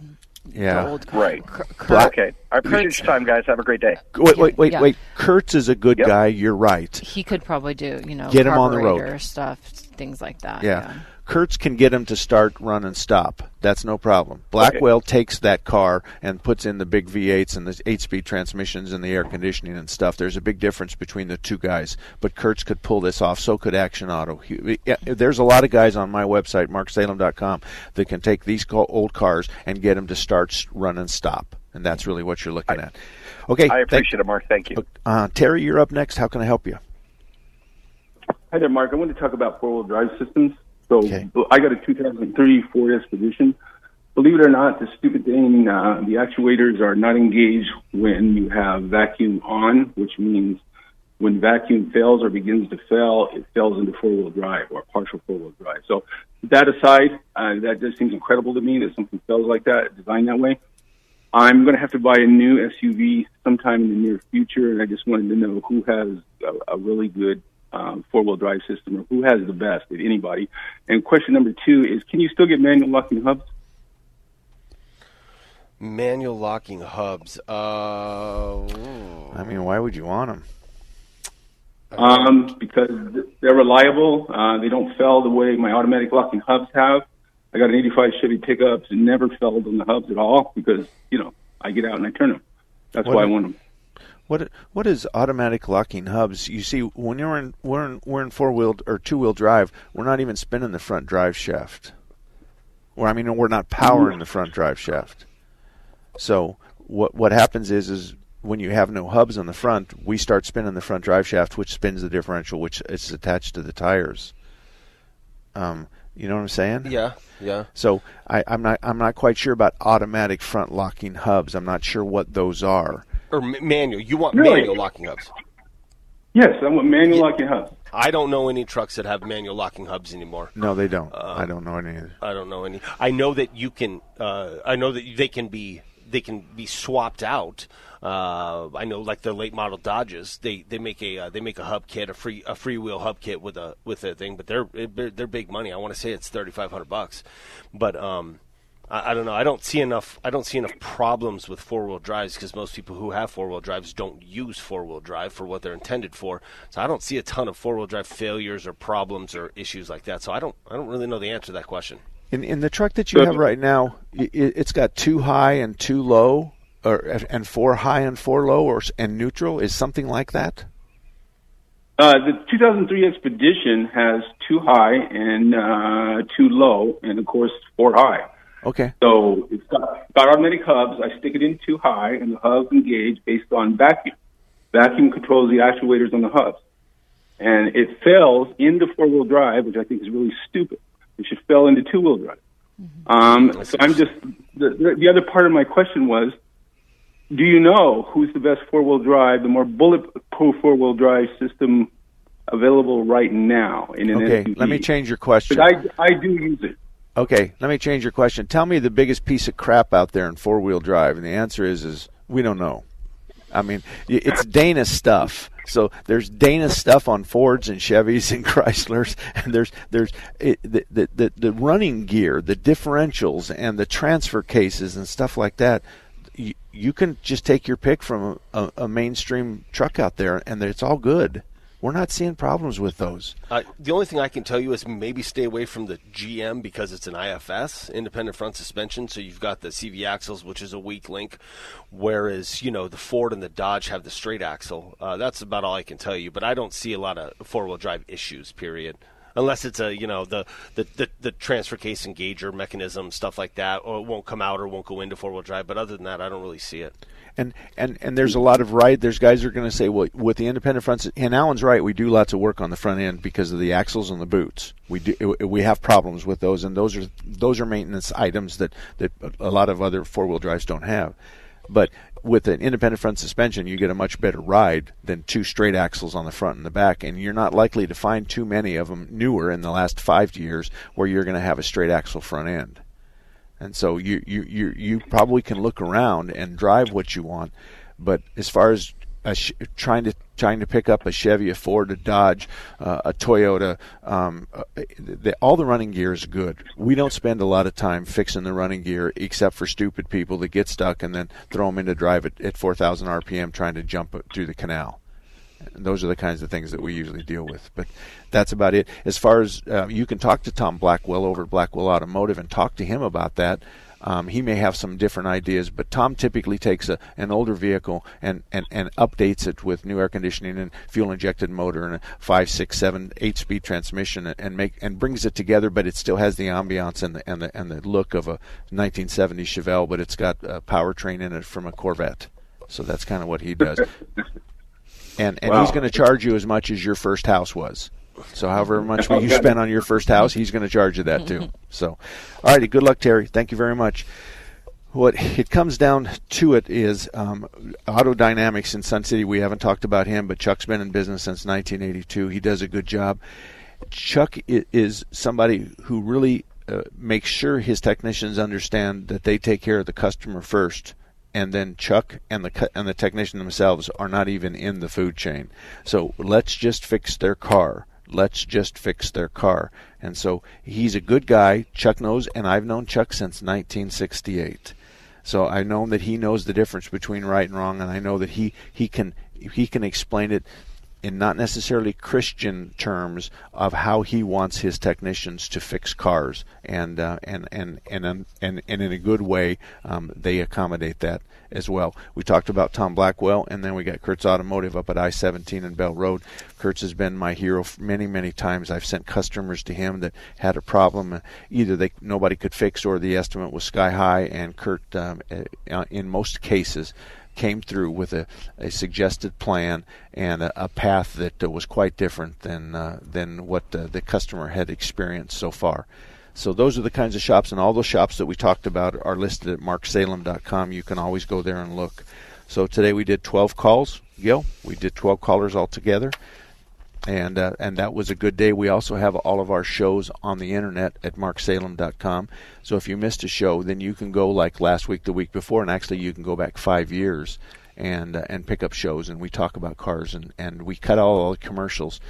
Yeah. the old car. Right. Cur- Cur- Black- Okay. I appreciate Kurt's- your time, guys. Have a great day. Wait, wait, wait, Yeah. wait. Kurtz is a good guy. You're right. He could probably do, you know, Get him on the road. stuff, things like that. Yeah. Kurtz can get him to start, run, and stop. That's no problem. Blackwell takes that car and puts in the big V8s and the eight-speed transmissions and the air conditioning and stuff. There's a big difference between the two guys. But Kurtz could pull this off. So could Action Auto. He- There's a lot of guys on my website, marksalem.com, that can take these co- old cars and get them to start, s- run, and stop. And that's really what you're looking at. Okay. I thank- appreciate it, Mark. Thank you. Uh, Terry, you're up next. How can I help you? Hi there, Mark. I want to talk about four-wheel drive systems. So I got a 2003 Ford Expedition. Believe it or not, the stupid thing, uh, the actuators are not engaged when you have vacuum on, which means when vacuum fails or begins to fail, it fails into four-wheel drive or partial four-wheel drive. So that aside, uh, that just seems incredible to me that something fails like that, designed that way. I'm going to have to buy a new SUV sometime in the near future, and I just wanted to know who has a, a really good um, four-wheel drive system or who has the best, if anybody. And question number two is, can you still get manual locking hubs? Manual locking hubs. Uh, I mean, why would you want them? Um, because they're reliable. Uh, they don't fail the way my automatic locking hubs have. I got an 85 Chevy pickups and never failed on the hubs at all because, you know, I get out and I turn them. That's What why I want them. What what is automatic locking hubs? You see, when you're in we're in we're in four wheel or two wheel drive, we're not even spinning the front drive shaft. Or I mean, we're not powering the front drive shaft. So what what happens is is when you have no hubs on the front, we start spinning the front drive shaft, which spins the differential, which is attached to the tires. Um, you know what I'm saying? Yeah, yeah. So I, I'm not I'm not quite sure about automatic front locking hubs. I'm not sure what those are. Or manual. You want Really? manual locking hubs. Yes, I want manual locking hubs. I don't know any trucks that have manual locking hubs anymore. No, they don't. Uh, I don't know any. I don't know any. I know that you can. Uh, I know that they can be. They can be swapped out. Uh, I know, like the late model Dodges, they, they make a uh, they make a hub kit, a free a freewheel hub kit with a with a thing, but they're they're, they're big money. I want to say it's thirty five hundred bucks, but um, I, I don't know. I don't see enough. I don't see enough problems with four wheel drives because most people who have four wheel drives don't use four wheel drive for what they're intended for. So I don't see a ton of four wheel drive failures or problems or issues like that. So I don't I don't really know the answer to that question. In in the truck that you have right now, i i- it's got two high and two low, or and four high and four low, or and neutral. Is something like that? Uh, the 2003 Expedition has two high and uh, two low, and of course four high. Okay. So it's got, got automatic hubs. I stick it in too high, and the hubs engage based on vacuum. Vacuum controls the actuators on the hubs. And it fails into four wheel drive, which I think is really stupid. It should fail into two wheel drive. Um, so I'm just, the, the, the other part of my question was do you know who's the best four wheel drive, the more bulletproof four wheel drive system available right now in an Okay, SUV? let me change your question. But I, I do use it. Okay, let me change your question. Tell me the biggest piece of crap out there in four wheel drive, and the answer is is we don't know. I mean, it's Dana stuff. So there's Dana stuff on Fords and Chevys and Chryslers, and there's there's it, the, the the running gear, the differentials, and the transfer cases and stuff like that. You, you can just take your pick from a, a mainstream truck out there, and it's all good. We're not seeing problems with those. Uh, the only thing I can tell you is maybe stay away from the GM because it's an IFS, independent front suspension. So you've got the CV axles, which is a weak link, whereas you know the Ford and the Dodge have the straight axle. Uh, that's about all I can tell you. But I don't see a lot of four wheel drive issues. Period. Unless it's a you know the, the, the, the transfer case engager mechanism stuff like that, or it won't come out or won't go into four wheel drive. But other than that, I don't really see it. And and and there's a lot of right. There's guys who are going to say, well, with the independent fronts, and Alan's right. We do lots of work on the front end because of the axles and the boots. We do we have problems with those, and those are those are maintenance items that that a lot of other four wheel drives don't have. But with an independent front suspension, you get a much better ride than two straight axles on the front and the back, and you're not likely to find too many of them newer in the last five years where you're going to have a straight axle front end. And so you, you, you, you probably can look around and drive what you want. But as far as sh- trying to trying to pick up a Chevy, a Ford, a Dodge, uh, a Toyota, um, uh, the, all the running gear is good. We don't spend a lot of time fixing the running gear, except for stupid people that get stuck and then throw them into drive at, at 4,000 RPM trying to jump through the canal. And those are the kinds of things that we usually deal with. But that's about it. As far as uh, you can talk to Tom Blackwell over at Blackwell Automotive and talk to him about that. Um, he may have some different ideas, but Tom typically takes a, an older vehicle and, and, and updates it with new air conditioning and fuel injected motor and a five, six, seven, eight speed transmission and make and brings it together. But it still has the ambiance and the and the and the look of a 1970 Chevelle, but it's got a powertrain in it from a Corvette. So that's kind of what he does. and and Wow. he's going to charge you as much as your first house was. So however much you spent on your first house, he's going to charge you that too. So, all righty, good luck, Terry. Thank you very much. What it comes down to it is um, Auto Dynamics in Sun City. We haven't talked about him, but Chuck's been in business since 1982. He does a good job. Chuck is somebody who really uh, makes sure his technicians understand that they take care of the customer first and then Chuck and the and the technician themselves are not even in the food chain. So let's just fix their car. Let's just fix their car. And so he's a good guy. Chuck knows, and I've known Chuck since 1968. So I know that he knows the difference between right and wrong, and I know that he he can he can explain it in not necessarily Christian terms of how he wants his technicians to fix cars, and uh, and, and and and and and in a good way, um, they accommodate that as well. We talked about Tom Blackwell, and then we got Kurtz Automotive up at I-17 and Bell Road. Kurtz has been my hero many many times. I've sent customers to him that had a problem, uh, either they nobody could fix or the estimate was sky high, and Kurt, um, uh, in most cases came through with a, a suggested plan and a, a path that uh, was quite different than uh, than what uh, the customer had experienced so far. So those are the kinds of shops, and all those shops that we talked about are listed at marksalem.com. You can always go there and look. So today we did 12 calls, Gil. We did 12 callers altogether and uh, and that was a good day. We also have all of our shows on the internet at marksalem.com. So if you missed a show, then you can go like last week, the week before, and actually you can go back five years and uh, and pick up shows. And we talk about cars and and we cut all, all the commercials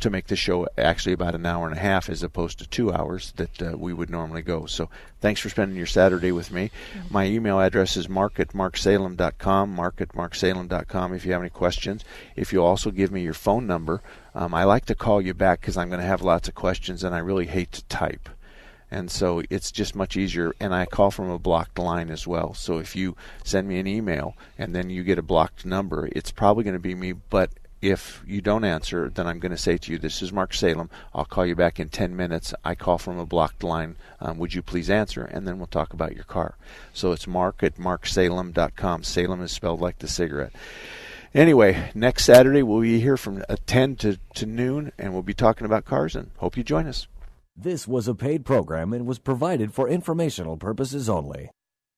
to make the show actually about an hour and a half as opposed to two hours that uh, we would normally go. So thanks for spending your Saturday with me. My email address is mark at marksalem.com, mark at marksalem.com if you have any questions. If you also give me your phone number, um, I like to call you back because I'm going to have lots of questions and I really hate to type. And so it's just much easier. And I call from a blocked line as well. So if you send me an email and then you get a blocked number, it's probably going to be me, but if you don't answer, then I'm going to say to you, This is Mark Salem. I'll call you back in 10 minutes. I call from a blocked line. Um, would you please answer? And then we'll talk about your car. So it's mark at marksalem.com. Salem is spelled like the cigarette. Anyway, next Saturday we'll be here from uh, 10 to, to noon, and we'll be talking about cars, and hope you join us. This was a paid program and was provided for informational purposes only.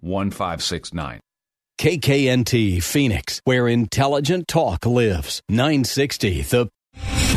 1569. KKNT Phoenix, where intelligent talk lives. 960 The